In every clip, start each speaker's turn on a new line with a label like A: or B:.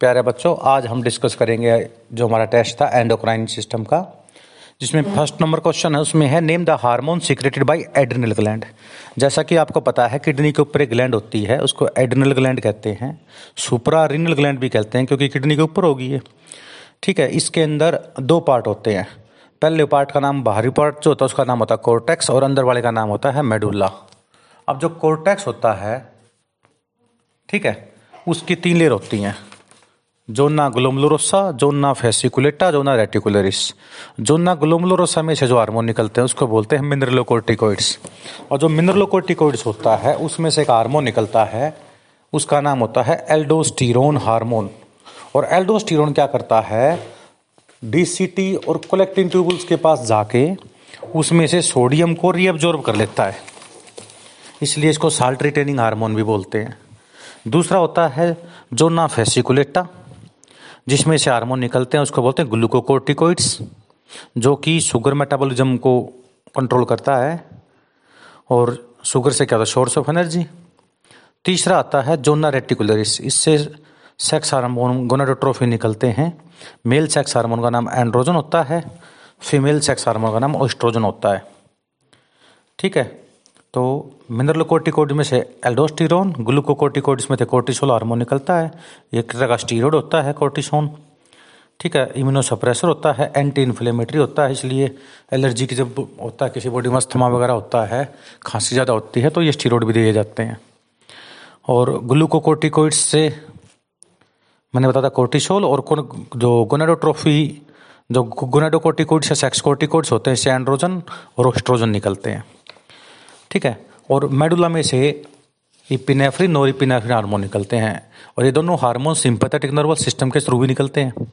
A: प्यारे बच्चों, आज हम डिस्कस करेंगे जो हमारा टेस्ट था एंडोक्राइन सिस्टम का, जिसमें फ़र्स्ट नंबर क्वेश्चन है, उसमें है name the hormone secreted by adrenal gland जैसा कि आपको पता है किडनी के ऊपर एक ग्लैंड होती है, उसको एड्रिनल ग्लैंड कहते हैं सुपरा रिनल ग्लैंड भी कहते हैं, क्योंकि किडनी के ऊपर होगी है ठीक है, इसके अंदर दो पार्ट होते हैं। पहले पार्ट का नाम बाहरी पार्ट जो होता है, उसका नाम होता है कोर्टेक्स और अंदर वाले का नाम होता है मेडुल्ला अब जो कोर्टेक्स होता है, ठीक है, उसकी तीन लेयर होती हैं। Zona glomerulosa zona fasciculata zona reticularis. Zona glomerulosa में से जो हार्मोन निकलते हैं, उसको बोलते हैं मिनरलोकोर्टिकोइड्स। और जो मिनरलोकोर्टिकोइड्स होता है, उसमें से एक हार्मोन निकलता है, उसका नाम होता है एल्डोस्टीरोन हार्मोन। और एल्डोस्टीरोन क्या करता है? डीसीटी और कलेक्टिंग ट्यूबल्स के पास जाके उसमें से सोडियम को रीअब्जॉर्ब कर लेता है। इसलिए इसको साल्ट रिटेनिंग हार्मोन भी बोलते हैं। दूसरा होता है जोना फेसिकुलेटा जिसमें से हार्मोन निकलते हैं, उसको बोलते हैं ग्लूकोकोर्टिकोइड्स, जो कि शुगर मेटाबॉलिज्म को कंट्रोल करता है। और शुगर से क्या होता है? सोर्स ऑफ़ एनर्जी तीसरा आता है जोना रेटिकुलरिस। इससे सेक्स हार्मोन गोनाडोट्रोफी निकलते हैं। मेल सेक्स हार्मोन का नाम एंड्रोजन होता है। फीमेल सेक्स हार्मोन का नाम ओस्ट्रोजन होता है। ठीक है? तो मिनरल कोर्टिकोड में से एल्डोस्टिरोन ग्लूकोकोर्टिकोड में से कोर्टिसोल हार्मोन निकलता है। एक तरह का स्टीरोड होता है, कोर्टिसोन। ठीक है, इम्यूनोसप्रेसर होता है एंटी इन्फ्लेमेटरी होता है, इसलिए एलर्जी की जब होता है, किसी बॉडी में अस्थमा वगैरह होता है, खांसी ज़्यादा होती है तो ये स्टीरोड भी दिए जाते हैं। और ग्लूकोकोर्टिकोइड्स से मैंने बताया कोर्टिसोल और जो गोनेडोट्रोफी, जो गोनेडोकोर्टिकोइड्स या सेक्स कोर्टिकोइड्स होते हैं, इससे एंड्रोजन और ऑस्ट्रोजन निकलते हैं। ठीक है? और मेडुला में से इपिनेफ्रिन और इपिनेफ्रिन हार्मोन निकलते हैं। और ये दोनों हार्मोन सिंपैथेटिक नर्वस सिस्टम के थ्रू भी निकलते हैं।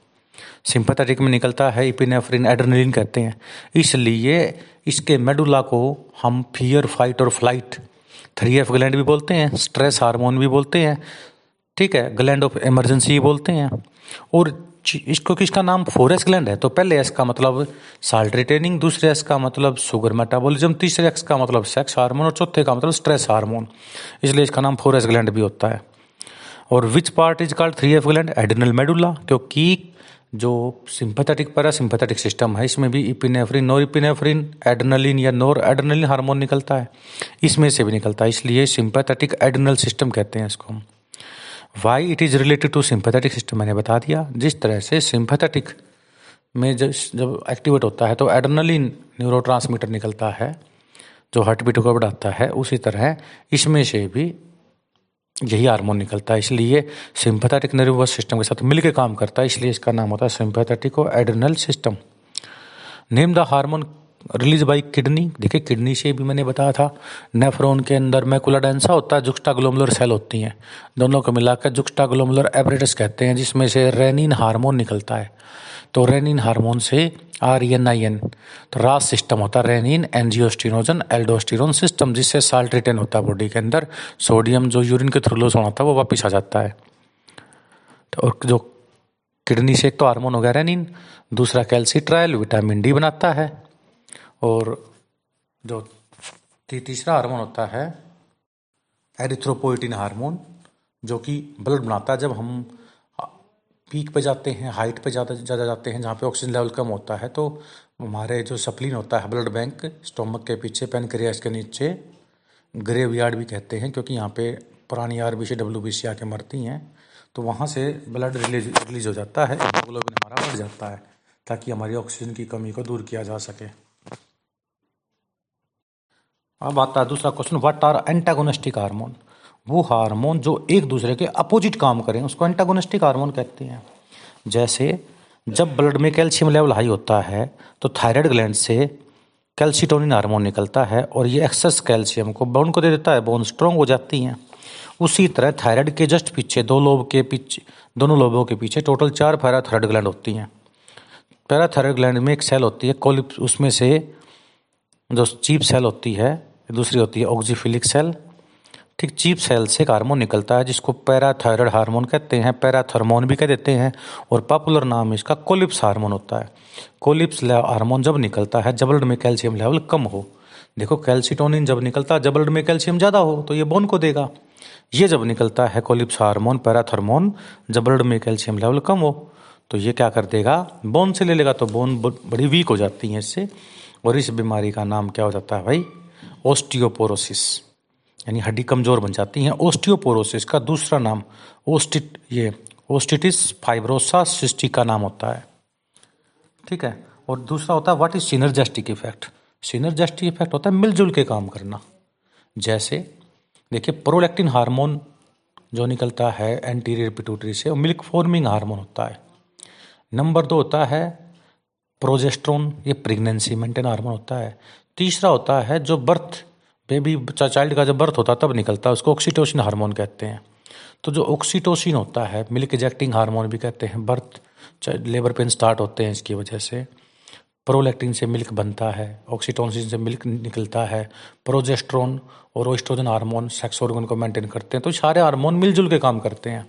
A: सिंपैथेटिक में निकलता है इपिनेफ्रिन एड्रेनलिन कहते हैं। इसलिए इसके मेडुला को हम फियर फाइट और फ़्लाइट थ्री एफ़ ग्लैंड भी बोलते हैं स्ट्रेस हार्मोन भी बोलते हैं, ठीक है? ग्लैंड ऑफ़ इमरजेंसी बोलते हैं। और इसको किसका नाम? फोरेस ग्लैंड है। तो पहले एस का मतलब साल्ट रिटेनिंग दूसरे एस का मतलब शुगर मेटाबॉलिज्म तीसरे एक्स का मतलब सेक्स हार्मोन और चौथे का मतलब स्ट्रेस हार्मोन इसलिए इसका नाम फोरेस ग्लैंड भी होता है। और which part is called three F gland adrenal medulla क्योंकि जो सिंपैथेटिक पैरा सिंपैथेटिक सिस्टम है, इसमें भी इपिनेफ्रिन नोर इपिनेफ्रिन एडनलिन या नोर एडनलिन हार्मोन निकलता है। इसमें से भी निकलता है। इसलिए सिंपैथेटिक एडनल सिस्टम कहते हैं इसको हम। Why it is related to sympathetic system मैंने बता दिया। जिस तरह से सिंपथेटिक में जब जब एक्टिवेट होता है तो एडर्नलिन न्यूरो निकलता है, जो हार्ट बीट को बढ़ाता है, उसी तरह इसमें से भी यही हार्मोन निकलता है। इसलिए सिंपैथेटिक नर्वस सिस्टम के साथ मिलकर काम करता है। इसलिए इसका नाम होता है सिंपैथेटिक और adrenal system name the hormone release by kidney. देखिए, किडनी से भी मैंने बताया था, नेफ्रॉन के अंदर मैकुला डेंसा होता है जुक्स्टा ग्लोमुलर सेल होती हैं। दोनों को मिलाकर जुक्स्टा ग्लोमुलर एपरेटस कहते हैं, जिसमें से रेनिन हार्मोन निकलता है। तो रेनिन हार्मोन से आर एन आई एन तो रास सिस्टम होता है, रेनिन एनजियोस्टिनोजन एल्डोस्टिरोन सिस्टम, जिससे साल्ट रिटेन होता है बॉडी के अंदर। सोडियम जो यूरिन के थ्रू लॉस होता है, वो वापस आ जाता है। तो और जो किडनी से एक तो हार्मोन हो गया रेनिन, दूसरा कैल्सिट्रायल विटामिन डी बनाता है। और जो तीसरा हार्मोन होता है एरिथ्रोपोइटिन हार्मोन, जो कि ब्लड बनाता है। जब हम पीक पे जाते हैं हाइट पे ज़्यादा ज़्यादा जाते हैं, जहाँ पे ऑक्सीजन लेवल कम होता है तो हमारे जो सप्लिन होता है ब्लड बैंक स्टोमक के पीछे पेनक्रियास के नीचे ग्रेव यार्ड भी कहते हैं, क्योंकि यहाँ पे पुरानी R B C W B C आके मरती हैं तो वहाँ से ब्लड रिलीज़ रिलीज़ हो जाता है हीमोग्लोबिन हमारा बढ़ जाता है, ताकि हमारी ऑक्सीजन की कमी को दूर किया जा सके। अब आता है, दूसरा question what are antagonistic hormone वो हार्मोन जो एक दूसरे के अपोजिट काम करें, उसको एंटागोनिस्टिक हार्मोन कहते हैं। जैसे, जब ब्लड में कैल्शियम लेवल हाई होता है तो थायराइड ग्लैंड से कैल्सिटोनिन हार्मोन निकलता है और ये एक्सेस कैल्शियम को बोन को दे देता है बोन स्ट्रॉन्ग हो जाती हैं। उसी तरह थायराइड के जस्ट पीछे, दो लोब के पीछे, दोनों लोबों के पीछे टोटल चार पैराथायराइड ग्लैंड होती हैं। पैराथायराइड ग्लैंड में एक सेल होती है कोलिप उसमें से जो चीप सेल होती है दूसरी होती है ऑक्जीफिलिक सेल ठीक चीप सेल से एक हार्मोन निकलता है जिसको पैराथायरॉयड हार्मोन कहते हैं पैराथर्मोन भी कह देते हैं और पॉपुलर नाम इसका कोलिप्स हार्मोन होता है। कोलिप्स हार्मोन जब निकलता है जब ब्लड में कैल्शियम लेवल कम हो। देखो कैल्सिटोनिन जब निकलता है जब ब्लड में कैल्शियम ज़्यादा हो तो ये बोन को देगा। ये जब निकलता है कोलिप्स हार्मोन पैराथर्मोन जब ब्लड में कैल्शियम लेवल कम हो तो ये क्या कर देगा? बोन से ले लेगा तो बोन बड़ी वीक हो जाती है इससे। और इस बीमारी का नाम क्या हो जाता है भाई? ओस्टियोपोरोसिस, यानी हड्डी कमज़ोर बन जाती है। ओस्टियोपोरोसिस का दूसरा नाम ओस्टिट, ये ओस्टिटिस फाइब्रोसा सिस्टिक का नाम होता है। ठीक है? और दूसरा होता है what is synergistic effect synergistic effect होता है मिलजुल के काम करना। जैसे, देखिए प्रोलैक्टिन हार्मोन जो निकलता है एंटीरियर पिटूटरी से मिल्क फॉर्मिंग हार्मोन होता है। नंबर दो होता है प्रोजेस्ट्रोन ये प्रेगनेंसी मेंटेन हार्मोन होता है। तीसरा होता है, जो बर्थ बेबी चाइल्ड का जब बर्थ होता है, तब निकलता है, उसको ऑक्सीटोसिन हार्मोन कहते हैं। तो जो ऑक्सीटोसिन होता है, मिल्क इजेक्टिंग हार्मोन भी कहते हैं, बर्थ लेबर पेन स्टार्ट होते हैं इसकी वजह से, प्रोलैक्टिन से मिल्क बनता है ऑक्सीटोसिन से मिल्क निकलता है प्रोजेस्ट्रोन और ओस्ट्रोजन हार्मोन सेक्स ऑर्गन को मेंटेन करते हैं तो सारे हार्मोन मिलजुल के काम करते हैं।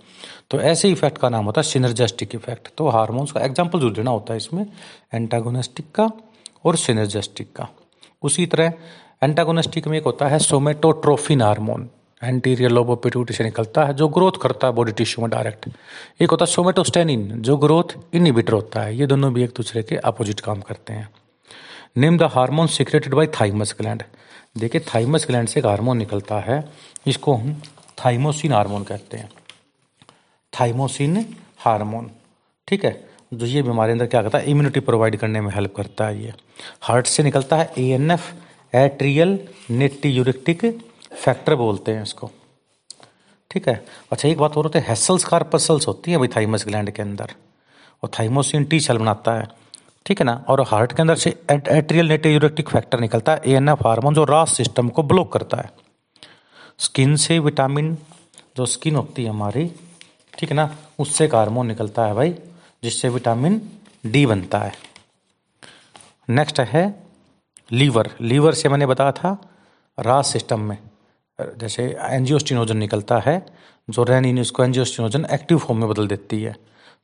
A: तो ऐसे इफ़ेक्ट का नाम होता है सिनर्जेस्टिक इफ़ेक्ट तो हार्मोन्स का एग्ज़ाम्पल जो देना होता है इसमें एंटागोनिस्टिक का और सिनर्जेस्टिक का। उसी तरह एंटागोनिस्टिक में एक होता है सोमेटोट्रोफिन हार्मोन एंटीरियर लोब से निकलता है, जो ग्रोथ करता है बॉडी टिश्यू में डायरेक्ट एक होता है सोमेटोस्टेनिन जो ग्रोथ इनिबिटर होता है। ये दोनों भी एक दूसरे के अपोजिट काम करते हैं। Name the hormone secreted by thymus gland देखिए थाइमस ग्लैंड से एक हार्मोन निकलता है। इसको हम थाइमोसिन हार्मोन कहते हैं। थाइमोसिन हार्मोन ठीक है? जो ये बीमारी अंदर क्या करता है? इम्यूनिटी प्रोवाइड करने में हेल्प करता है ये। हार्ट से निकलता है A N F atrial natriuretic factor बोलते हैं इसको। ठीक है? अच्छा एक बात और होती है हेसल्स कार्पसल्स होती है भाई थाइमस ग्लैंड के अंदर। और थाइमोसिन टी सेल बनाता है। ठीक है ना? और हार्ट के अंदर से एट्रियल नेटियूरेटिक फैक्टर निकलता है ए एन एफ़ हार्मोन जो रास सिस्टम को ब्लॉक करता है। स्किन से विटामिन जो स्किन होती है हमारी, ठीक है ना? उससे हार्मोन निकलता है भाई। जिससे विटामिन डी बनता है। नेक्स्ट है लीवर। लीवर से मैंने बताया था रास सिस्टम में। जैसे एंजियोस्टिनोजन निकलता है, जो रेनिन उसको एंजियोस्टिनोजन एक्टिव फॉर्म में बदल देती है।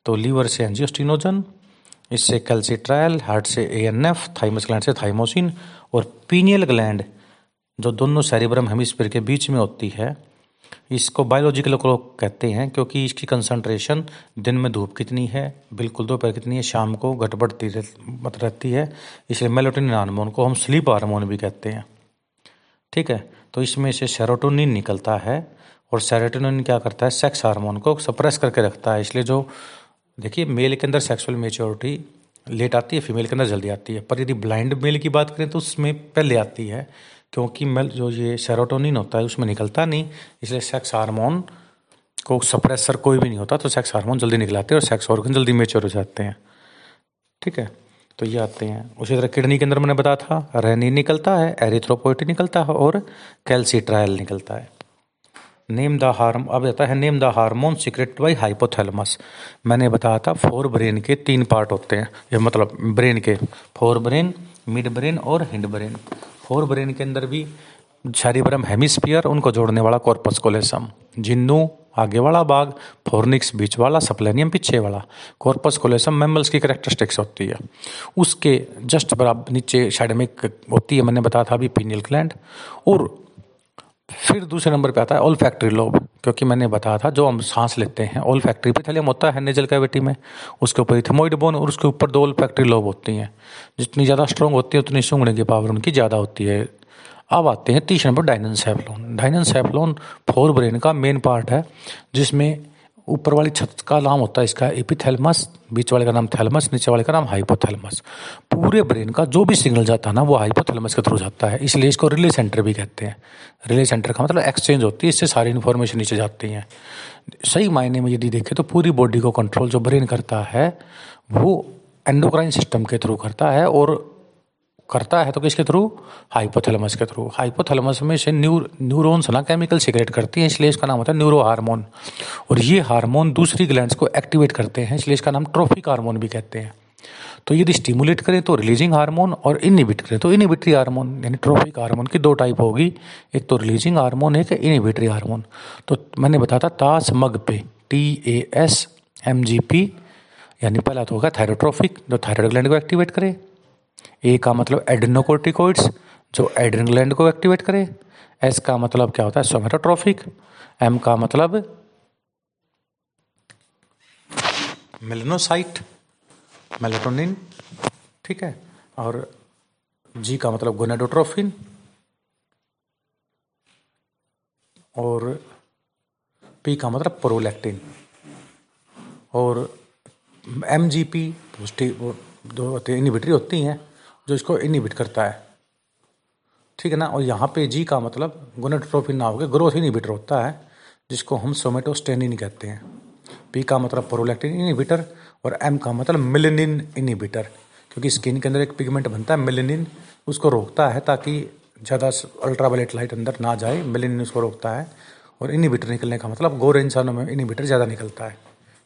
A: तो लीवर से एंजियोस्टिनोजन, इससे कैल्सिट्रायल हार्ट से A N F thymus gland से थाइमोसिन और पीनियल ग्लैंड जो दोनों सेरिब्रम हेमिस्फीयर के बीच में होती है इसको बायोलॉजिकल लोग कहते हैं क्योंकि इसकी कंसंट्रेशन दिन में धूप कितनी है, बिल्कुल दोपहर कितनी है, शाम को घट बढ़ती रहती है, इसलिए मेलोटिन हार्मोन को हम स्लीप हार्मोन भी कहते हैं। ठीक है तो इसमें से सेरोटोनिन निकलता है और सेरोटोनिन क्या करता है सेक्स हार्मोन को सप्रेस करके रखता है, इसलिए जो, देखिए मेल के अंदर सेक्सुअल मेच्योरिटी लेट आती है फीमेल के अंदर जल्दी आती है, पर यदि ब्लाइंड मेल की बात करें तो उसमें पहले आती है क्योंकि मेल जो ये सेरोटोनिन होता है, उसमें निकलता नहीं, इसलिए सेक्स हार्मोन को सप्रेसर कोई भी नहीं होता तो सेक्स हार्मोन जल्दी निकलाते हैं और सेक्स ऑर्गन जल्दी मेच्योर हो जाते हैं। ठीक है? तो ये आते हैं। उसी तरह किडनी के अंदर मैंने बताया था रेनिन निकलता है एरिथ्रोपोइटिन निकलता है और कैल्सीट्रायल निकलता है। नेम द हार्म अब आता है name the hormone secrete by hypothalamus मैंने बताया था फोर ब्रेन के तीन पार्ट होते हैं। ये मतलब ब्रेन के फोर ब्रेन मिड ब्रेन और हिंड ब्रेन ब्रेन के अंदर भी शरीबरम हेमिस्फीयर, उनको जोड़ने वाला कॉर्पस कोलेसम। जिन्नू, आगे वाला भाग फोर्निक्स बीच वाला, सप्लेनियम पीछे वाला। कॉर्पस कोलेसम मेमल्स की करेक्टरिस्टिक्स होती है। उसके जस्ट बराबर नीचे साइड में होती है, मैंने बताया था अभी पीनियल ग्लैंड। और फिर दूसरे नंबर पे आता है ओल फैक्ट्री लोब क्योंकि मैंने बताया था, जो हम सांस लेते हैं ओल फैक्ट्री पे थैलियम होता है नेजल कैविटी में, उसके ऊपर इथमोइड बोन और उसके ऊपर दो ऑल फैक्ट्री लोब होती हैं। जितनी ज़्यादा स्ट्रॉन्ग होती है, उतनी सूंघने की पावर उनकी ज़्यादा होती है। अब आते हैं तीसरे number diencephalon diencephalon forebrain main main part है, जिसमें ऊपर वाली छत का नाम होता है इसका एपिथैलमस, बीच वाले का नाम थैलमस, नीचे वाले का नाम हाइपोथैलमस। पूरे ब्रेन का जो भी सिग्नल जाता है ना, वो हाइपोथैलमस के थ्रू जाता है। इसलिए इसको रिले सेंटर भी कहते हैं। रिले सेंटर का मतलब एक्सचेंज होती है, इससे सारी इन्फॉर्मेशन नीचे जाती हैं। सही मायने में यदि देखें तो पूरी बॉडी को कंट्रोल जो ब्रेन करता है, वो एंडोक्राइन सिस्टम के थ्रू करता है और करता है तो किसके थ्रू? हाइपोथैलेमस के थ्रू। हाइपोथैलेमस में से न्यूर न्यूरोन्स ना केमिकल सिक्रेट करती हैं, इसलिए इसका नाम होता है न्यूरो हार्मोन और ये हार्मोन दूसरी ग्लैंड्स को एक्टिवेट करते हैं, इसलिए इसका नाम ट्रोफिक हार्मोन भी कहते हैं। तो यदि स्टिमुलेट करें तो रिलीजिंग हार्मोन और इनिबिट करें तो इनिबिटरी हार्मोन यानी ट्रोफिक हार्मोन की दो टाइप होगी। एक तो रिलीजिंग हार्मोन एक इनिबिटरी हार्मोन तो मैंने बताया था तास मग पे T A S M G P यानी पहला तो होगा थायरोट्रोफिक जो थायरॉयड ग्लैंड को एक्टिवेट करे। ए का मतलब एड्रेनोकोर्टिकोइड्स जो एड्रेन ग्लैंड को एक्टिवेट करे। एस का मतलब क्या होता है? सोमेटोट्रोफिक एम का मतलब मेलेनोसाइट मेलेटोनिन ठीक है? और जी का मतलब गोनेडोट्रोफिन और पी का मतलब प्रोलैक्टिन और एम जी पी दो इनिबिटरी होती हैं। जो इसको इनिबिट करता है। ठीक है ना? और यहाँ पे जी का मतलब गोनेडोट्रोफिन ना होकर ग्रोथ इनिबिटर होता है, जिसको हम सोमेटोस्टेनिन कहते हैं। पी का मतलब प्रोलैक्टिन इनिबिटर और एम का मतलब मिलेनिन इनिबिटर क्योंकि स्किन के अंदर एक पिगमेंट बनता है मिलेनिन उसको रोकता है ताकि ज़्यादा अल्ट्रावायलेट लाइट अंदर ना जाए मिलेनिन उसको रोकता है। और इनिबिटर निकलने का मतलब गोरे इंसानों में इनिबिटर ज़्यादा निकलता है।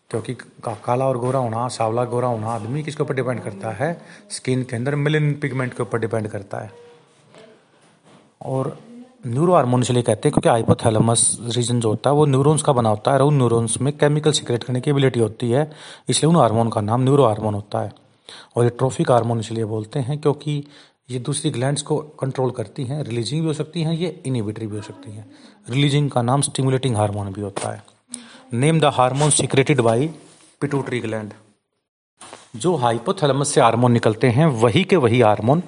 A: क्योंकि काला और गोरा होना, सावला गोरा होना आदमी किसके ऊपर डिपेंड करता है? स्किन के अंदर मिलिन पिगमेंट के ऊपर डिपेंड करता है। और न्यूरो हार्मोन इसलिए कहते हैं क्योंकि हाइपोथैलेमस रीजन जो होता है, वो न्यूरॉन्स का बना होता है और उन न्यूरॉन्स में केमिकल सिक्रेट करने की एबिलिटी होती है। इसलिए उन हार्मोन का नाम न्यूरो हार्मोन होता है। और ये ट्रोफिक हार्मोन इसलिए बोलते हैं क्योंकि ये दूसरी ग्लैंड्स को कंट्रोल करती हैं रिलीजिंग भी हो सकती हैं, ये इनिबिटरी भी हो सकती हैं। रिलीजिंग का नाम स्टिमुलेटिंग हार्मोन भी होता है। Name the hormone secreted by pituitary gland जो हाइपोथैलेमस से हार्मोन निकलते हैं, वही के वही हार्मोन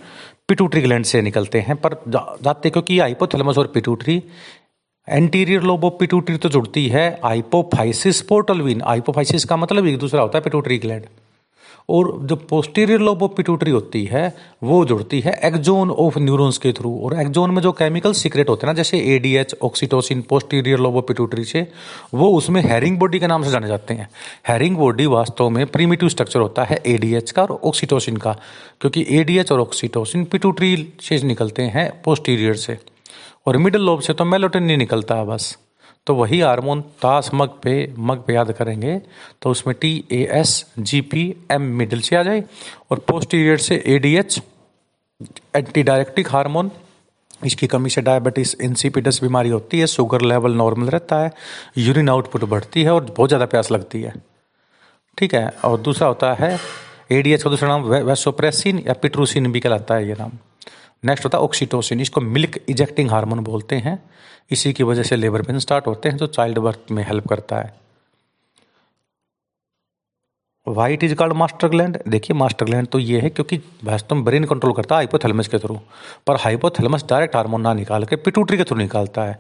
A: पिटूटरी ग्लैंड से निकलते हैं। पर जाते क्योंकि हाइपोथैलेमस और pituitary anterior lobe of pituitary तो जुड़ती है आइपोफाइसिस पोर्टलविन आइपोफाइसिस का मतलब एक दूसरा होता है पिटूटरी ग्लैंड और जो पोस्टीरियर लोब ऑफ़ पिट्यूटरी होती है, वो जुड़ती है एक्जोन ऑफ़ न्यूरॉन्स के थ्रू और एक्जोन में जो केमिकल सीक्रेट होते हैं ना, जैसे ADH oxytocin posterior lobe of pituitary से, वो उसमें हैरिंग बॉडी के नाम से जाने जाते हैं। हैरिंग बॉडी वास्तव में प्रीमिटिव स्ट्रक्चर होता है एडीएच का और ऑक्सीटोसिन का, क्योंकि एडीएच और ऑक्सीटोसिन पिट्यूटरी से निकलते हैं पोस्टीरियर से। और मिडल लोब से तो मेलोटिन नहीं निकलता है बस। तो वही हार्मोन ताश मग पे मग पे याद करेंगे। तो उसमें T A S G P M middle से आ जाए और पोस्टीरियर से A D H anti diuretic hormone. इसकी कमी से डायबिटीज़ इंसिपिडस बीमारी होती है शुगर लेवल नॉर्मल रहता है यूरिन आउटपुट बढ़ती है और बहुत ज़्यादा प्यास लगती है। ठीक है, और दूसरा होता है एडीएच का दूसरा नाम वेसोप्रेसिन या पिट्रोसिन भी कहलाता है ये नाम। नेक्स्ट होता है ऑक्सीटोसिन इसको मिल्क इजेक्टिंग हार्मोन बोलते हैं। इसी की वजह से लेबर पेन स्टार्ट होते हैं, जो चाइल्ड बर्थ में हेल्प करता है। What is called master gland देखिए मास्टर ग्लैंड तो ये है, क्योंकि वास्तव में ब्रेन कंट्रोल करता है हाइपोथैलेमस के थ्रू पर हाइपोथैलेमस डायरेक्ट हार्मोन ना निकाल के पिटूटरी के थ्रू निकालता है।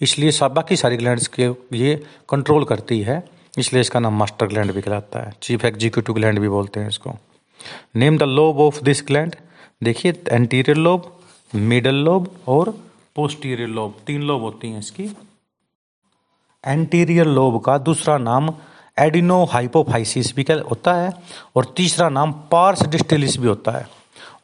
A: इसलिए सब बाकी सारी ग्लैंड्स के ये कंट्रोल करती है, इसलिए इसका नाम मास्टर ग्लैंड भी कहलाता है। चीफ एग्जीक्यूटिव ग्लैंड भी बोलते हैं इसको। Name the lobe of this gland देखिए एंटीरियर लोब मिडल लोब और पोस्टीरियर लोब तीन लोब होती हैं इसकी। एंटीरियर लोब का दूसरा नाम एडिनो हाइपोफाइसिस भी होता है, और तीसरा नाम पार्स डिस्टेलिस भी होता है।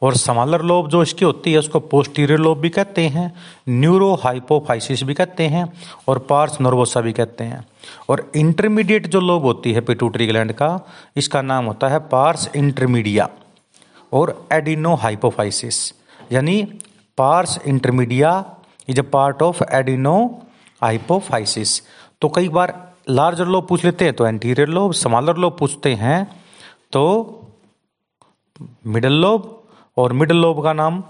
A: और समालर लोब जो इसकी होती है, उसको पोस्टीरियर लोब भी कहते हैं न्यूरो हाइपोफाइसिस भी कहते हैं, और पार्स नर्वोसा भी कहते हैं। और इंटरमीडिएट जो लोब होती है पिटूटरी ग्लैंड का, इसका नाम होता है पार्स इंटरमीडिया और एडिनो हाइपोफाइसिस यानी pars intermedia is a part of adenohypophysis तो कई बार लार्जर लोब पूछ लेते हैं तो एंटीरियर लोब स्मॉलर लोब पूछते हैं तो मिडल लोब और मिडल लोब का नाम,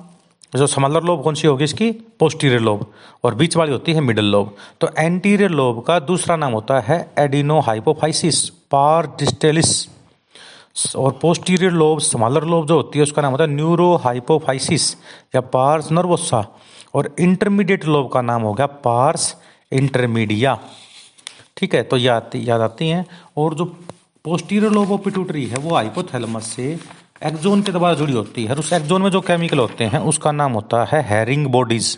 A: जो स्मॉलर लोब कौन सी होगी इसकी? पोस्टीरियर लोब और बीच वाली होती है मिडल लोब तो एंटीरियर लोब का दूसरा नाम होता है एडिनो हाइपोफाइसिस पार डिस्टेलिस और पोस्टीरियर लोब स्मॉलर लोब जो होती है, उसका नाम होता है न्यूरो हाइपोफाइसिस या पार्स नर्वोसा और इंटरमीडिएट लोब का नाम हो गया पार्स इंटरमीडिया ठीक है तो याद याद आती हैं। और जो पोस्टीरियर लोब ऑफ़ पिट्यूटरी है, वो हाइपोथैलेमस से एक्जोन के द्वारा जुड़ी होती है। उस एक्जोन में जो केमिकल होते हैं, उसका नाम होता है हेरिंग बॉडीज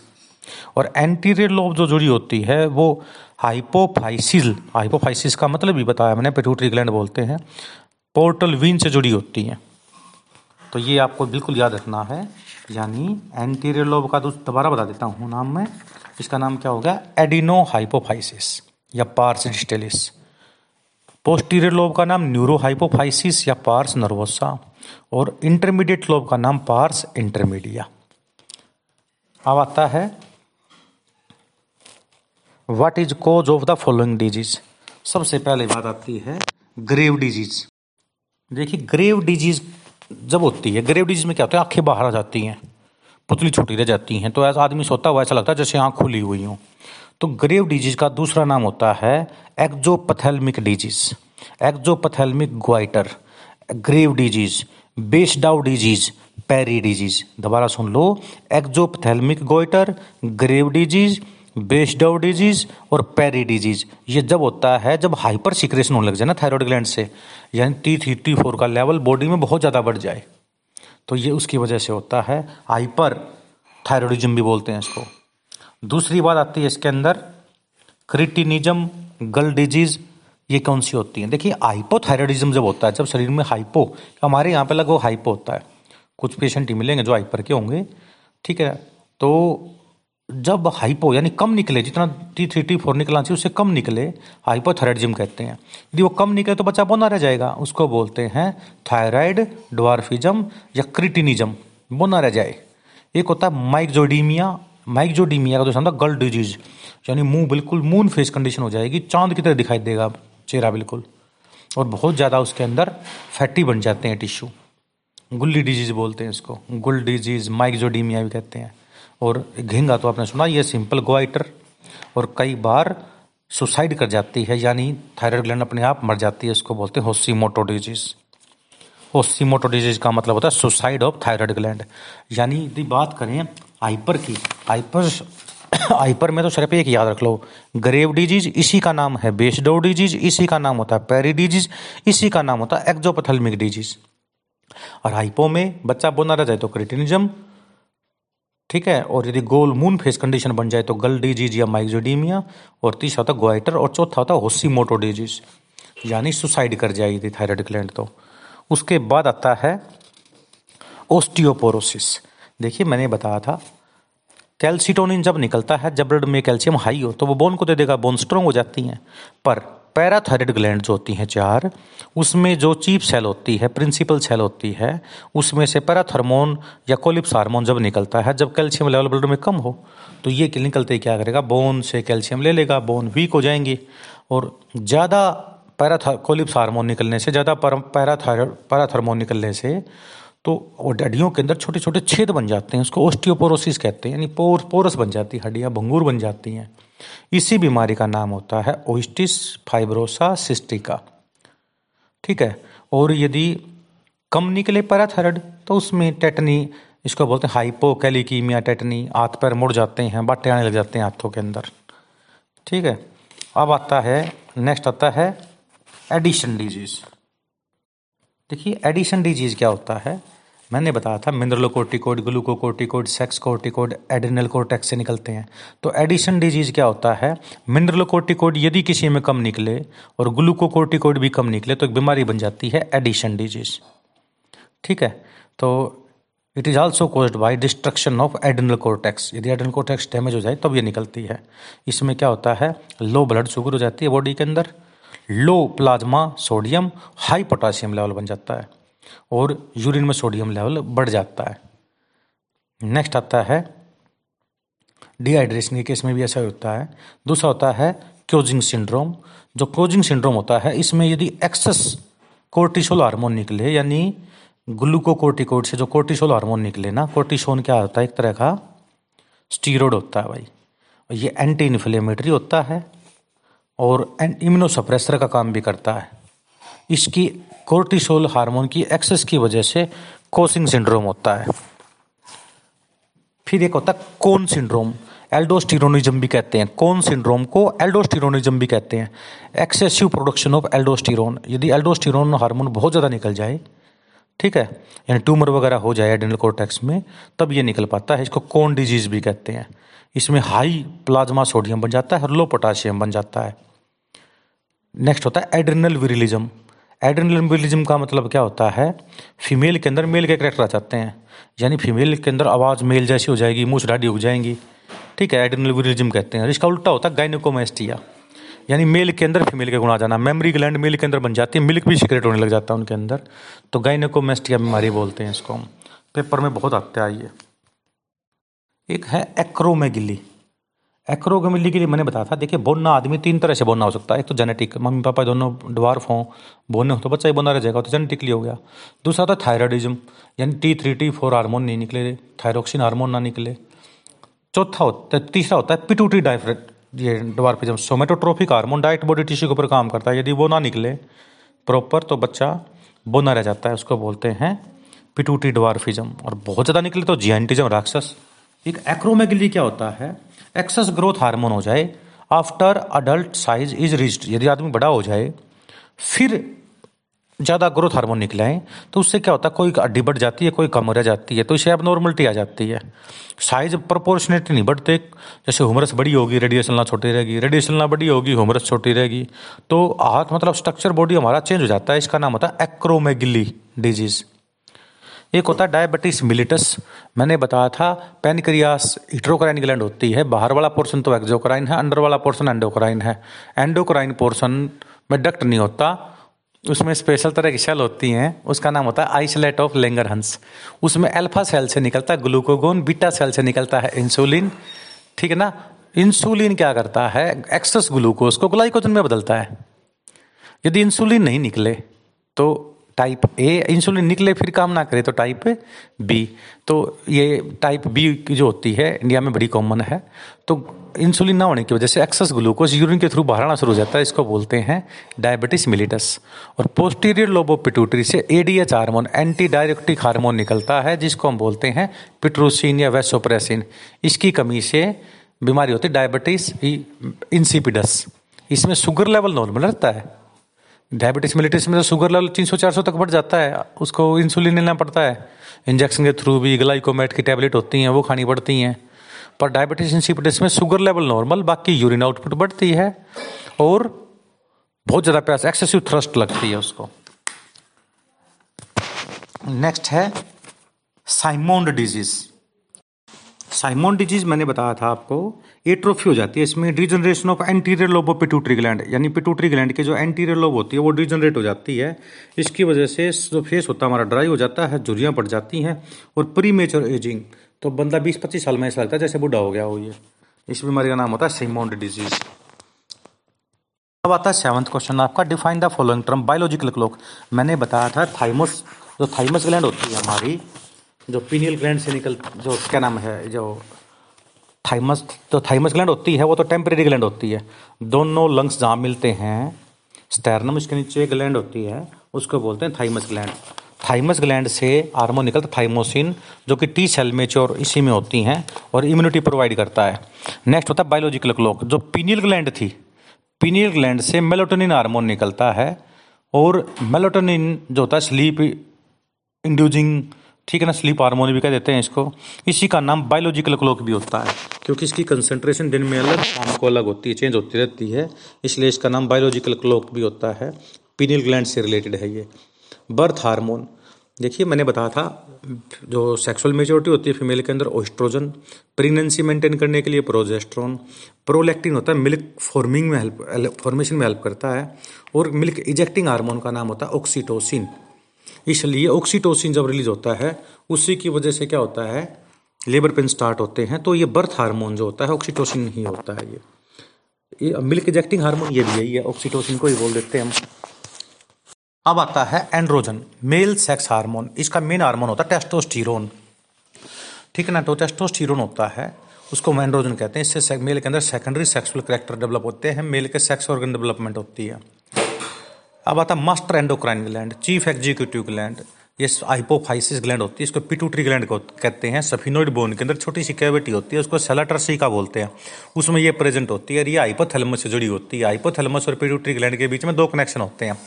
A: और एंटीरियर लोब जो जुड़ी होती है, वो हाइपोफाइसिस हाइपोफाइसिस का मतलब भी बताया मैंने पिट्यूटरी ग्लैंड बोलते हैं। पोर्टल वीन से जुड़ी होती हैं। तो ये आपको बिल्कुल याद रखना है। यानी एंटीरियर लोब का दोबारा बता देता हूँ नाम में। इसका नाम क्या होगा? एडिनो हाइपोफाइसिस या पार्स डिस्टेलिस। पोस्टीरियर लोब का नाम न्यूरो हाइपोफाइसिस या पार्स नर्वोसा। और इंटरमीडिएट लोब का नाम पार्स इंटरमीडिया अब आता है। What is cause of the following disease सबसे पहले बात आती है ग्रेव डिज़ीज़ देखिए ग्रेव डिज़ीज़ जब होती है ग्रेव डिज़ीज़ में क्या होता है, आँखें बाहर आ जाती हैं, पुतली छोटी रह जाती हैं तो ऐसा आदमी सोता हुआ ऐसा लगता है जैसे आँख खुली हुई हो। तो ग्रेव डिज़ीज़ का दूसरा नाम होता है exophthalmic disease exophthalmic goitre Graves disease Basedow disease Parry disease दोबारा सुन लो exophthalmic goitre Graves disease Basedow disease और पेरी डिज़ीज़। ये जब होता है, जब हाइपर सिक्रेशन होने लग जाए ना थायराइड ग्लैंड से, यानी टी थ्री, टी फोर का लेवल बॉडी में बहुत ज़्यादा बढ़ जाए तो ये उसकी वजह से होता है हाइपर थायरॉयडिज्म भी बोलते हैं इसको। दूसरी बात आती है इसके अंदर, क्रिटिनिज्म, गल डिज़ीज़, ये कौन सी होती है? देखिए हाइपोथायरॉयडिज्म जब होता है, जब शरीर में हाइपो, हमारे यहाँ पे लगभग हाइपो होता है। कुछ पेशेंट ही मिलेंगे जो हाइपर के होंगे, ठीक है? तो जब हाइपो यानी कम निकले, जितना टी थ्री टी फोर निकलना चाहिए उससे कम निकले हाइपोथायरॉयडिज्म कहते हैं। यदि वो कम निकले तो बच्चा बोना रह जाएगा। उसको बोलते हैं थायराइड ड्वार्फिज्म या क्रिटिनिज्म बोना रह जाए। एक होता है माइकजोडीमिया माइकजोडीमिया का दूसरा गल डिज़ीज़ यानी मुँह बिल्कुल मून फेस कंडीशन हो जाएगी। चाँद की तरह दिखाई देगा चेहरा बिल्कुल। और बहुत ज़्यादा उसके अंदर फैटी बन जाते हैं टिश्यू गुल्ली डिज़ीज़ बोलते हैं इसको। गुल डिज़ीज़ माइकजोडीमिया भी कहते हैं। और घिंगा तो आपने सुना, ये सिंपल गोइटर और कई बार सुसाइड कर जाती है, यानी थायराइड ग्लैंड अपने आप मर जाती है, इसको बोलते हैं होसीमोटो डिज़ीज़ होसीमोटो डिज़ीज़ का मतलब होता है सुसाइड ऑफ़ थायराइड ग्लैंड यानी यदि बात करें हाइपर की हाइपर हाइपर में तो सिर्फ़ एक याद रख लो ग्रेव डिज़ीज़ इसी का नाम है बेसडो डिज़ीज़ इसी का नाम होता है पेरी डिज़ीज़ इसी का नाम होता है एक्जोपथलमिक डिज़ीज़ और हाइपो में बच्चा बोना रह जाए तो क्रिटिनिज्म ठीक है? और यदि गोल मून फेस कंडीशन बन जाए तो गल डिज़ीज़ या माइक्जोडीमिया और तीसरा होता ग्वाइटर और चौथा होता होसीमोटो डिज़ीज़ यानी सुसाइड कर जाएगी थायराइड ग्लैंड तो। उसके बाद आता है ओस्टियोपोरोसिस। देखिए, मैंने बताया था, कैल्सिटोनिन जब निकलता है, जब ब्लड में कैल्शियम हाई हो तो वो बोन को दे देगा, बोन स्ट्रोंग हो जाती हैं। पर पैराथायराइड ग्लैंड जो होती हैं चार, उसमें जो चीप सेल होती है, प्रिंसिपल सेल होती है, उसमें से पैराथर्मोन या कोलिप्स हार्मोन जब निकलता है, जब कैल्शियम लेवल ब्लड में कम हो तो ये निकलते क्या करेगा? बोन से कैल्शियम ले लेगा, बोन वीक हो जाएँगी। और ज़्यादा पैराथा, कोलिप्स हार्मोन निकलने से, ज़्यादा पैराथायराइड, पैराथर्मोन निकलने से तो हड्डियों के अंदर छोटे छोटे छेद बन जाते हैं, उसको ओस्टियोपोरोसिस कहते हैं, यानी पोर, पोरस बन जाती है, हड्डियाँ भंगूर बन जाती हैं। इसी बीमारी का नाम होता है ओस्टिस फाइब्रोसा सिस्टिका ठीक है? और यदि कम निकले पैराथायरॉयड तो उसमें टेटनी इसको बोलते हैं हाइपोकैलिकीमिया टेटनी हाथ पैर मुड़ जाते हैं बाटे आने लग जाते हैं हाथों के अंदर। ठीक है? अब आता है नेक्स्ट आता है एडिशन डिज़ीज़ देखिए एडिशन डिज़ीज़ क्या होता है? मैंने बताया था, mineralocorticoid, glucocorticoid sex corticoid adrenal cortex से निकलते हैं। तो एडिशन डिज़ीज़ क्या होता है? मिनरलोकोर्टिकोड यदि किसी में कम निकले और ग्लूकोकोर्टिकोड भी कम निकले तो एक बीमारी बन जाती है एडिशन डिज़ीज़ ठीक है? तो it is also caused by destruction of adrenal cortex यदि एड्रिनल कोर्टेक्स डैमेज हो जाए, तब तो ये निकलती है। इसमें क्या होता है? लो ब्लड शुगर हो जाती है बॉडी के अंदर। Low plasma sodium high potassium level बन जाता है और यूरिन में सोडियम लेवल बढ़ जाता है। नेक्स्ट आता है डिहाइड्रेशन के केस में भी ऐसा होता है। दूसरा होता है क्योजिंग सिंड्रोम जो क्योजिंग सिंड्रोम होता है, इसमें यदि एक्सेस कोर्टिसोल हार्मोन निकले, यानी ग्लूकोकोर्टिकोड से जो कोर्टिसोल हार्मोन निकले ना कोर्टिसोन क्या होता है? एक तरह का स्टीरोड होता है भाई। ये एंटी इन्फ्लेमेटरी होता है। और इम्यूनोसप्रेसर का काम भी करता है। इसकी कोर्टिसोल हार्मोन की एक्सेस की वजह से कोसिंग सिंड्रोम होता है। फिर एक होता है कोन सिंड्रोम एल्डोस्टिरोनिज्म भी कहते हैं। कौन सिंड्रोम को एल्डोस्टिरोनिज्म भी कहते हैं। एक्सेसिव प्रोडक्शन ऑफ़ एल्डोस्टिरोन यदि एल्डोस्टिरोन हार्मोन बहुत ज़्यादा निकल जाए, ठीक है, यानी ट्यूमर वगैरह हो जाए एडेनल कोर्टेक्स में, तब ये निकल पाता है। इसको कौन डिज़ीज़ भी कहते हैं। इसमें हाई प्लाज्मा सोडियम बन जाता है और लो पोटाशियम बन जाता है। नेक्स्ट होता है एड्रिनल विरिलिज्म एड्रेनलिज्म का मतलब क्या होता है? फीमेल के अंदर मेल के करेक्टर आ जाते हैं। यानी फीमेल के अंदर आवाज़ मेल जैसी हो जाएगी मूछ डाडी हो जाएँगी। ठीक है एड्रेनलिज्म कहते हैं। इसका उल्टा होता है गाइनोकोमेस्टिया यानी मेल के अंदर फीमेल के गुण आ जाना। मेमरी ग्लैंड मेल के अंदर बन जाती है मिल्क भी सिक्रेट होने लग जाता है उनके अंदर। तो गाइनोकोमेस्टिया बीमारी बोलते हैं इसको हम। पेपर में बहुत आते आइए। एक है एक्रोमेगिली एक्रोगमिली के लिए मैंने बताया था। देखिए बोनना आदमी, तीन तरह से बोनना हो सकता है। एक तो जेनेटिक मम्मी पापा दोनों डवार्फ हों बोने हो तो बच्चा ही बोना रह जाएगा तो जेनेटिकली हो गया। दूसरा है थायराइडिज्म यानी T three T four hormone नहीं निकले थायरोक्सिन हारमोन ना निकले। चौथा होता है तीसरा होता है पिटूटी डायफ्रेट ये डवार्फिज्म सोमेटोट्रोफिक हार्मोन डाइट बॉडी टिश्यू के ऊपर काम करता है। यदि वो ना निकले प्रॉपर तो बच्चा बोना रह जाता है, उसको बोलते हैं पिटूटी डवार्फिज्म और बहुत ज़्यादा निकले तो जियांटिज्म राक्षस। एक एक्रोमेगली क्या होता है? एक्सेस ग्रोथ हार्मोन हो जाए, after adult size is reached यदि आदमी बड़ा हो जाए, फिर ज़्यादा ग्रोथ हार्मोन निकले आए तो उससे क्या होता है, कोई हड्डी बढ़ जाती है, कोई कम रह जाती है तो इसे अब नॉर्मलिटी आ जाती है। साइज़ प्रपोर्शनेट नहीं बढ़ते जैसे हुमरस बड़ी होगी रेडिएशन ना छोटी रहेगी रेडिएशन ना बड़ी होगी हुमरस छोटी रहेगी तो हाथ मतलब स्ट्रक्चर बॉडी हमारा चेंज हो जाता है, इसका नाम होता है एक्रोमेगिली डिज़ीज़ एक होता है डायबिटीज़ मिलिटस मैंने बताया था पेनक्रियास हिट्रोक्राइन ग्लैंड होती है, बाहर वाला पोर्शन तो एक्जोक्राइन है अंडर वाला पोर्शन एंडोक्राइन है। एंडोक्राइन पोर्शन में डक्ट नहीं होता, उसमें स्पेशल तरह की सेल होती हैं, उसका नाम होता है आइसोलेट ऑफ़ लेंगर हंस उसमें अल्फ़ा सेल से निकलता है ग्लूकोगोन बीटा सेल से निकलता है इंसुलिन ठीक है ना? इंसुलिन क्या करता है? एक्सेस ग्लूकोज को ग्लाइकोजन में बदलता है। यदि इंसुलिन नहीं निकले तो टाइप ए इंसुलिन निकले फिर काम ना करे तो टाइप बी तो ये टाइप बी की जो होती है इंडिया में बड़ी कॉमन है। तो इंसुलिन ना होने की वजह से एक्सेस ग्लूकोज यूरिन के थ्रू बाहर आना शुरू हो जाता है, इसको बोलते हैं डायबिटीज़ मिलिटस और पोस्टीरियर लोबो पिटूटरी से ADH hormone anti diuretic hormone निकलता है, जिसको हम बोलते हैं पिट्रोसिन या वेसोप्रेसिन इसकी कमी से बीमारी होती है डायबिटीज़ इंसिपिडस इसमें शुगर लेवल नॉर्मल रहता है। डायबिटीज़ मिलिटिस में तो शुगर लेवल तीन सौ, चार सौ तक बढ़ जाता है। उसको इंसुलिन लेना पड़ता है। इंजेक्शन के थ्रू भी ग्लाइकोमेट की टैबलेट होती हैं, वो खानी पड़ती हैं। पर डायबिटीज़ इंसिपिटिस में शुगर लेवल नॉर्मल बाकी यूरिन आउटपुट बढ़ती है और बहुत ज़्यादा प्यास एक्सेसिव थ्रस्ट लगती है उसको। नेक्स्ट है साइमोन्ड डिज़ीज़ साइमोन डिज़ीज़ मैंने बताया था आपको एट्रोफी हो जाती है। इसमें degeneration of anterior lobe of pituitary gland यानी पिटूटरी ग्लैंड की जो एंटीरियर लोब होती है, वो डिजनरेट हो जाती है। इसकी वजह से जो फेस होता है, हमारा ड्राई हो जाता है झुरियाँ पड़ जाती हैं और प्री मेचर एजिंग तो बंदा बीस पच्चीस साल में ऐसा लगता है जैसे बुढ़ा हो गया हो ये। इस बीमारी का नाम होता है साइमोन डिज़ीज़ अब आता है सेवंथ क्वेश्चन आपका define the following term biological clock मैंने बताया था थाइमस जो थाइमस ग्लैंड होती है हमारी, जो पीनियल ग्लैंड से निकल, जो, क्या नाम है, जो थाइमस तो थाइमस ग्लैंड होती है, वो तो टेम्परेरी ग्लैंड होती है। दोनों लंग्स जहाँ मिलते हैं स्टैरनम इसके नीचे ग्लैंड होती है, उसको बोलते हैं थाइमस ग्लैंड थाइमस ग्लैंड से हार्मोन निकलता थाइमोसिन जो कि टी सेल में और इसी में होती हैं और इम्यूनिटी प्रोवाइड करता है। नेक्स्ट होता है बायोलॉजिकल क्लॉक जो पीनियल ग्लैंड थी। पीनियल ग्लैंड से मेलोटोनिन हार्मोन निकलता है और मेलोटोनिन जो होता है स्लीप इंड्यूजिंग ठीक है ना स्लीप हार्मोन भी कह देते हैं इसको। इसी का नाम बायोलॉजिकल क्लॉक भी होता है। क्योंकि इसकी कंसेंट्रेशन दिन में अलग, शाम को अलग होती है चेंज होती रहती है। इसलिए इसका नाम बायोलॉजिकल क्लॉक भी होता है। पीनियल ग्लैंड से रिलेटेड है ये। बर्थ हार्मोन देखिए मैंने बताया था, जो सेक्सुअल मेच्योरिटी होती है फीमेल के अंदर ओस्ट्रोजन प्रेगनेंसी मेंटेन करने के लिए प्रोजेस्ट्रॉन प्रोलैक्टिन होता है मिल्क फॉर्मिंग में हेल्प फॉर्मेशन में हेल्प करता है। और मिल्क इजेक्टिंग हार्मोन का नाम होता है ऑक्सीटोसिन इसलिए ऑक्सीटोसिन जब रिलीज़ होता है, उसी की वजह से क्या होता है? लेबर पेन स्टार्ट होते हैं तो ये बर्थ हार्मोन जो होता है ऑक्सीटोसिन ही होता है ये। ये मिल्क इजेक्टिंग हार्मोन ये भी है ऑक्सीटोसिन को ही बोल देते हैं हम। अब आता है एंड्रोजन मेल सेक्स हार्मोन इसका मेन हार्मोन होता है टेस्टोस्टीरोन ठीक है ना तो टेस्टोस्टीरोन होता है, उसको हम एंड्रोजन कहते हैं। इससे मेल के अंदर सेकेंडरी सेक्सुअल करेक्टर डेवलप होते हैं मेल के सेक्स ऑर्गन डेवलपमेंट होती है। अब आता है master endocrine gland, chief executive gland, ये हाइपोफाइसिस ग्लैंड होती है, इसको पिटूटरी ग्लैंड को कहते हैं सफिनोइड बोन के अंदर छोटी सी कैविटी होती है, उसको सेलाटरसी का बोलते हैं। उसमें ये प्रेजेंट होती है और ये हाइपोथैलेमस से जुड़ी होती है। हाइपोथैलेमस और पिटूटरी ग्लैंड के बीच में दो कनेक्शन होते हैं।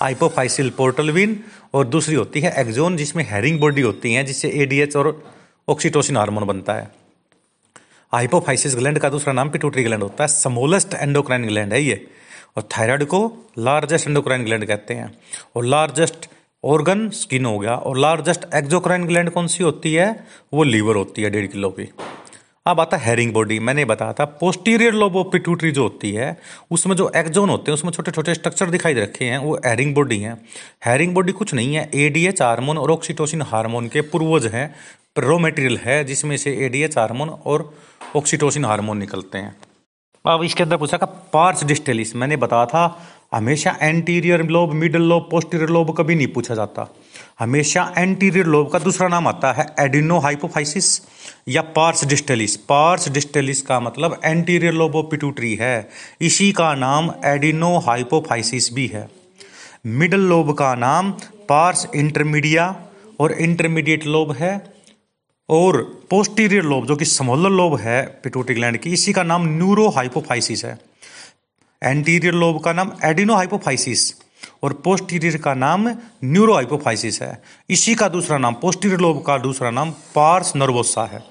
A: हाइपोफाइसिल पोर्टलविन और दूसरी होती है एक्जोन जिसमें हेरिंग बॉडी होती है, जिससे एडीएच और ऑक्सीटोसिन हार्मोन बनता है। हाइपोफाइसिस ग्लैंड का दूसरा नाम पिटूटरी ग्लैंड होता है। समोलेस्ट एंडोक्राइन ग्लैंड है ये। और थायराइड को लार्जेस्ट एंडोक्राइन ग्लैंड कहते हैं। और लार्जेस्ट ऑर्गन स्किन हो गया और लार्जेस्ट एक्जोक्राइन ग्लैंड कौन सी होती है? वो लीवर होती है, डेढ़ किलो की। अब आता है हेरिंग बॉडी मैंने बताया था पोस्टीरियर लोबो पिट्यूटरी जो होती है, उसमें जो एक्जोन होते हैं, उसमें छोटे छोटे स्ट्रक्चर दिखाई दे रखे हैं, वो हेरिंग बॉडी हैं। हेरिंग बॉडी कुछ नहीं है एडीएच हार्मोन और ऑक्सीटोसिन हार्मोन के पूर्वज हैं रो मटेरियल है, जिसमें से एडीएच हार्मोन और ऑक्सीटोसिन हार्मोन निकलते हैं। अब इसके अंदर पूछा पार्स डिस्टेलिस मैंने बताया था, हमेशा anterior lobe middle lobe posterior lobe कभी नहीं पूछा जाता। हमेशा एंटीरियर लोब का दूसरा नाम आता है एडिनो हाइपोफाइसिस या पार्स डिस्टेलिस पार्स डिस्टेलिस का मतलब एंटीरियर लोब ऑफ़ पिट्यूटरी है। इसी का नाम एडिनो हाइपोफाइसिस भी है। मिडल लोब का नाम पार्स इंटरमीडिया और इंटरमीडिएट लोब है। और पोस्टीरियर लोब जो कि समोलर लोब है पिट्यूटरी ग्लैंड की, इसी का नाम न्यूरो हाइपोफाइसिस है। एंटीरियर लोब का नाम एडिनो हाइपोफाइसिस और पोस्टीरियर का नाम न्यूरो हाइपोफाइसिस है। इसी का दूसरा नाम पोस्टीरियर लोब का दूसरा नाम पार्स नर्वोसा है।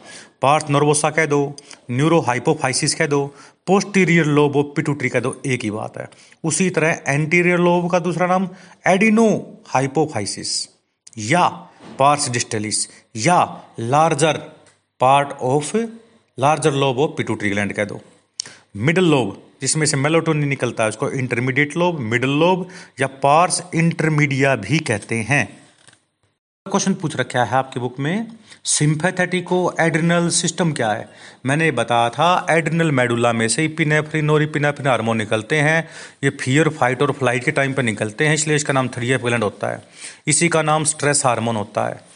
A: पार्स नर्वोसा कह दो न्यूरो हाइपोफाइसिस कह दो पोस्टीरियर लोब ऑफ़ पिटूटरी कह दो, एक ही बात है। उसी तरह एंटीरियर लोब का दूसरा नाम एडिनो हाइपोफाइसिस या पार्स डिस्टेलिस या larger part of larger lobe of pituitary gland कह दो। मिडल लोब जिसमें से मेलोटोनिन निकलता है, उसको इंटरमीडिएट लोब मिडल लोब या पार्स इंटरमीडिया भी कहते हैं। क्वेश्चन पूछ रखा है आपकी बुक में सिंपैथेटिको एड्रिनल सिस्टम क्या है? मैंने बताया था एड्रिनल मेडुला में से इपिनेफ्रिन और इपिनेफ्रिन हार्मोन निकलते हैं, ये फियर फाइट और फ़्लाइट के टाइम पर निकलते हैं, इसलिए इसका नाम थ्री एफ़ होता है। इसी का नाम स्ट्रेस हार्मोन होता है।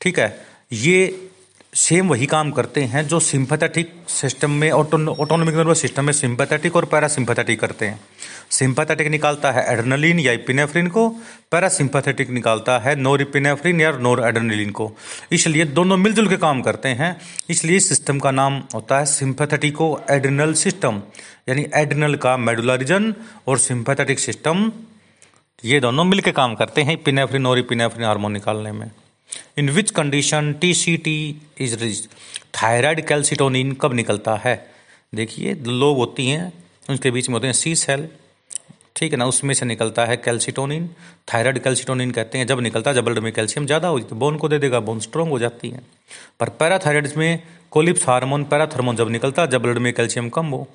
A: ठीक है, ये सेम वही काम करते हैं जो सिंपैथेटिक सिस्टम में ऑटोनोमिक नर्वस सिस्टम में सिंपैथेटिक और पैरासिम्पैथेटिक करते हैं। सिंपैथेटिक निकालता है एड्रेनलिन या इपिनेफ्रिन को पैरासिम्पैथेटिक निकालता है नोर इपिनेफ्रिन या नोर एड्रेनलिन को। इसलिए दोनों मिलजुल के काम करते हैं। इसलिए इस सिस्टम का नाम होता है सिंपैथेटिको एड्रिनल सिस्टम यानी एड्रिनल का मेडुलरिजन और सिंपैथेटिक सिस्टम ये दोनों मिलकर काम करते हैं इपिनेफ्रिन और इपिनेफ्रिन हार्मोन निकालने में। In which condition T C T is rich thyroid calcitonin कब निकलता है? देखिए लोग होती हैं, उनके बीच में होते हैं सी सेल ठीक है ना? उसमें से निकलता है कैल्सिटोनिन थायराइड कैल्सिटोनिन कहते हैं, जब निकलता है, जब ब्लड में कैल्शियम ज़्यादा हो तो बोन को दे देगा बोन स्ट्रॉन्ग हो जाती है। पर पैराथायराइड में कोलिप्स हार्मोन पैराथर्मोन जब निकलता है, जब ब्लड में कैल्शियम कम हो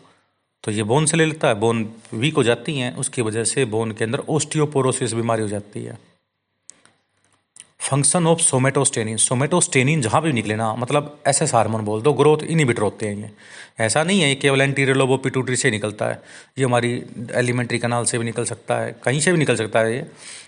A: तो ये बोन से ले लेता है। बोन वीक हो जाती हैं, उसकी वजह से बोन के अंदर ओस्टियोपोरोसिस बीमारी हो जाती है। फ़ंक्शन ऑफ़ सोमेटोस्टेनिन सोमेटोस्टेनिन जहाँ भी निकले ना मतलब ऐसे हार्मोन बोल दो ग्रोथ इनिबिटर होते हैं ये। ऐसा नहीं है केवल एंटीरियर लोबो पिटूटरी से निकलता है, ये हमारी एलिमेंट्री कनाल से भी निकल सकता है, कहीं से भी निकल सकता है ये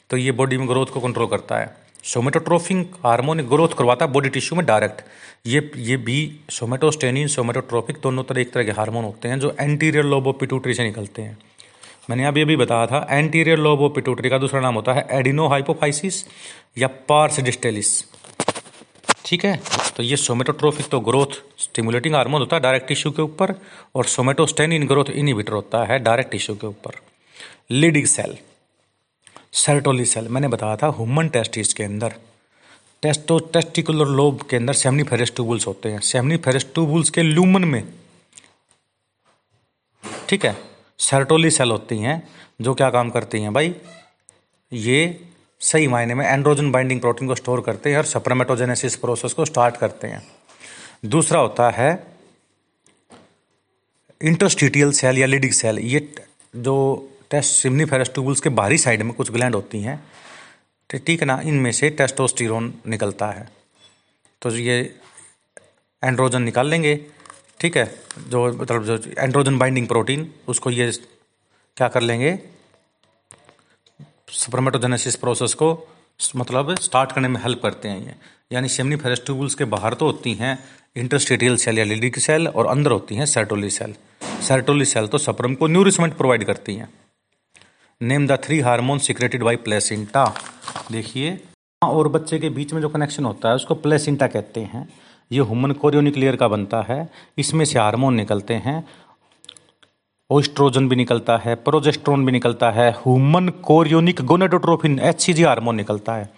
A: तो ये बॉडी में ग्रोथ को कंट्रोल करता है। सोमेटोट्रोफिंग हार्मोन ग्रोथ करवाता है बॉडी टिश्यू में डायरेक्ट ये ये भी सोमेटोस्टेनिन सोमेटोट्रोफिक दोनों तरह, एक तरह के हार्मोन होते हैं जो एंटीरियर लोबो पिटूटरी से निकलते हैं। मैंने अभी अभी बताया था एंटीरियर लोब ऑफ़ पिट्यूटरी का दूसरा नाम होता है एडिनो हाइपोफाइसिस या पार्स डिस्टेलिस ठीक है? तो ये सोमेटोट्रोफिक तो ग्रोथ स्टिमुलेटिंग हार्मोन होता है डायरेक्ट टिश्यू के ऊपर और सोमेटोस्टेन इन ग्रोथ इनिबिटर होता है डायरेक्ट टिश्यू के ऊपर। लीडिंग सेल सेरेटोली सेल मैंने बताया था ह्यूमन टेस्टिस के अंदर। टेस्टो टेस्टिकुलर लोब के अंदर सेमनीफेरस ट्यूबुल्स होते हैं। सेमनीफेरस ट्यूबुल्स के लूमन में। ठीक है? सर्टोली सेल होती हैं, जो क्या काम करती हैं भाई? ये सही मायने में एंड्रोजन बाइंडिंग प्रोटीन को स्टोर करते हैं और सप्रमेटोजेनेसिस प्रोसेस को स्टार्ट करते हैं। दूसरा होता है इंटरस्टिटियल सेल या लिडिक सेल ये जो टेस्ट सिमनीफेरस ट्यूबल्स के बाहरी साइड में कुछ ग्लैंड होती हैं ठीक है ना? इनमें से टेस्टोस्टिरोन निकलता है। तो ये एंड्रोजन निकाल लेंगे ठीक है, जो मतलब जो एंड्रोजन बाइंडिंग प्रोटीन उसको ये क्या कर लेंगे? स्पर्मेटोजेनेसिस प्रोसेस को मतलब स्टार्ट करने में हेल्प करते हैं ये। यानी सेमनी फेरेस्टिबुल्स के बाहर तो होती हैं इंटरस्टेटियल सेल या लिडिक सेल और अंदर होती हैं सेटोली सेल सेटोली सेल तो सप्रम को न्यूरिसमेंट प्रोवाइड करती हैं। Name the three hormone secreted by placenta देखिए, माँ और बच्चे के बीच में जो कनेक्शन होता है, उसको प्लेसिंटा कहते हैं। ये ह्यूमन कोरियोनिक्लियर का बनता है। इसमें से हार्मोन निकलते हैं। ओस्ट्रोजन भी निकलता है प्रोजेस्ट्रोन भी निकलता है। Human chorionic gonadotrophin H C G hormone निकलता है।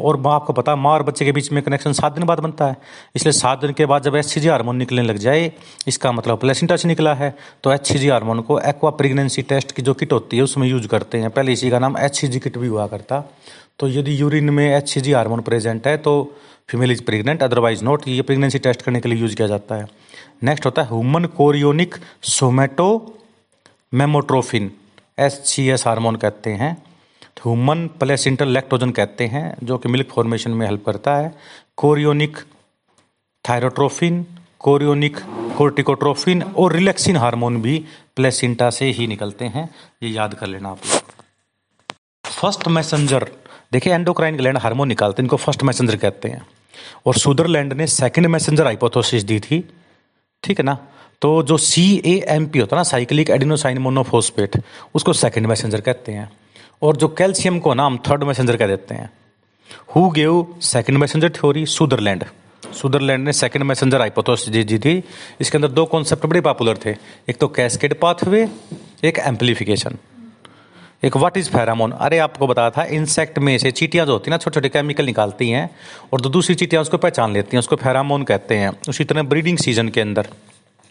A: और आपको पता माँ और बच्चे के बीच में कनेक्शन सात दिन बाद बनता है। इसलिए सात दिन के बाद जब एच सी जी हार्मोन निकलने लग जाए, इसका मतलब प्लेसिंटा से निकला है तो एच सी जी हार्मोन को एक्वा प्रेगनेंसी टेस्ट की जो किट होती है, उसमें यूज़ करते हैं। पहले इसी का नाम एच सी जी किट भी हुआ करता। तो यदि यूरिन में H C G hormone present है तो female is pregnant otherwise not ये प्रेगनेंसी टेस्ट करने के लिए यूज़ किया जाता है। नेक्स्ट होता है human chorionic somatomammotropin S C S hormone कहते हैं। ह्यूमन प्लेसिंटल लैक्टोजन कहते हैं, जो कि मिल्क फॉर्मेशन में हेल्प करता है। कोरियोनिक थायरोट्रोफिन कोरियोनिक कोर्टिकोट्रोफिन और रिलैक्सिन हार्मोन भी प्लेसिंटा से ही निकलते हैं। ये याद कर लेना आप लोग। फ़र्स्ट मैसेंजर देखिए एंडोक्राइन ग्लैंड हार्मोन निकालते हैं, इनको फ़र्स्ट मैसेंजर कहते हैं। और सुदरलैंड ने सेकंड मैसेंजर हाइपोथेसिस दी थी, ठीक है ना? तो जो सी ए एम पी होता है ना साइक्लिक एडिनोसाइन मोनोफोस्पेट उसको सेकंड मैसेंजर कहते हैं। और जो कैल्शियम को ना, हम थर्ड मैसेंजर कह देते हैं। Who gave second messenger theory Sutherland Sutherland ने सेकंड मैसेंजर हाइपोथेसिस दी थी। इसके अंदर दो कॉन्सेप्ट बड़े पॉपुलर थे। एक तो कैस्केड पाथवे एक एम्पलीफिकेशन एक व्हाट इज़ फेरामोन अरे, आपको बताया था इंसेक्ट में से चीटियाँ जो होती हैं ना छोटे छोटे केमिकल निकालती हैं, और तो दूसरी चीटियाँ उसको पहचान लेती हैं, उसको फेरामोन कहते हैं। उसी तरह ब्रीडिंग सीज़न के अंदर,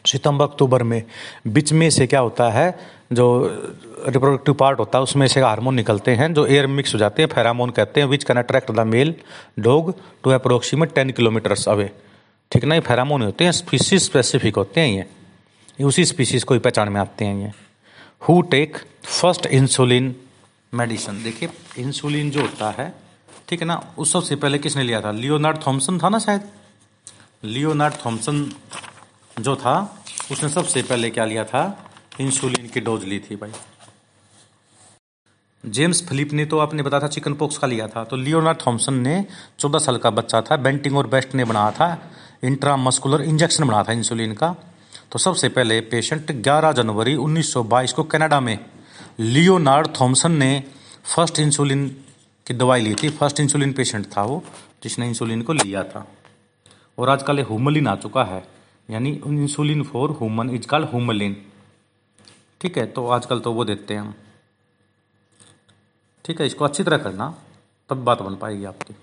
A: सितंबर, अक्टूबर में, बीच में से क्या होता है, जो रिप्रोडक्टिव पार्ट होता है, उसमें से हार्मोन निकलते हैं, जो एयर मिक्स हो जाते हैं फेरामोन कहते हैं which can attract the male dog to approximate ten kilometres away ठीक ना, ये फेरामोन होते हैं स्पीसीज स्पेसिफिक होते हैं ये। उसी स्पीसीज को ही पहचान में आते हैं ये। Who take first insulin medicine देखिए इंसुलिन जो होता है, ठीक है ना, उस सबसे पहले किसने लिया था? लियोनार्ड थॉमसन था ना शायद? लियोनार्ड थॉमसन जो था, उसने सबसे पहले क्या लिया था? इंसुलिन की डोज ली थी भाई। जेम्स फिलिप ने तो आपने बताया था चिकन पॉक्स का लिया था। तो लियोनार्ड थॉमसन ने चौदह साल का बच्चा था बेंटिंग और बेस्ट ने बनाया था इंट्रामस्कुलर इंजेक्शन बनाया था इंसुलिन का। तो सबसे पहले पेशेंट 11 जनवरी 1922 को कनाडा में लियोनार्ड थॉमसन ने फ़र्स्ट इंसुलिन की दवाई ली थी। फ़र्स्ट इंसुलिन पेशेंट था वो, जिसने इंसुलिन को लिया था। और आजकल ये हुमलिन आ चुका है, यानी insulin for human, is called Humulin. ठीक है तो आजकल तो वो देते हैं हम। ठीक है, इसको अच्छी तरह करना, तब बात बन पाएगी आपकी।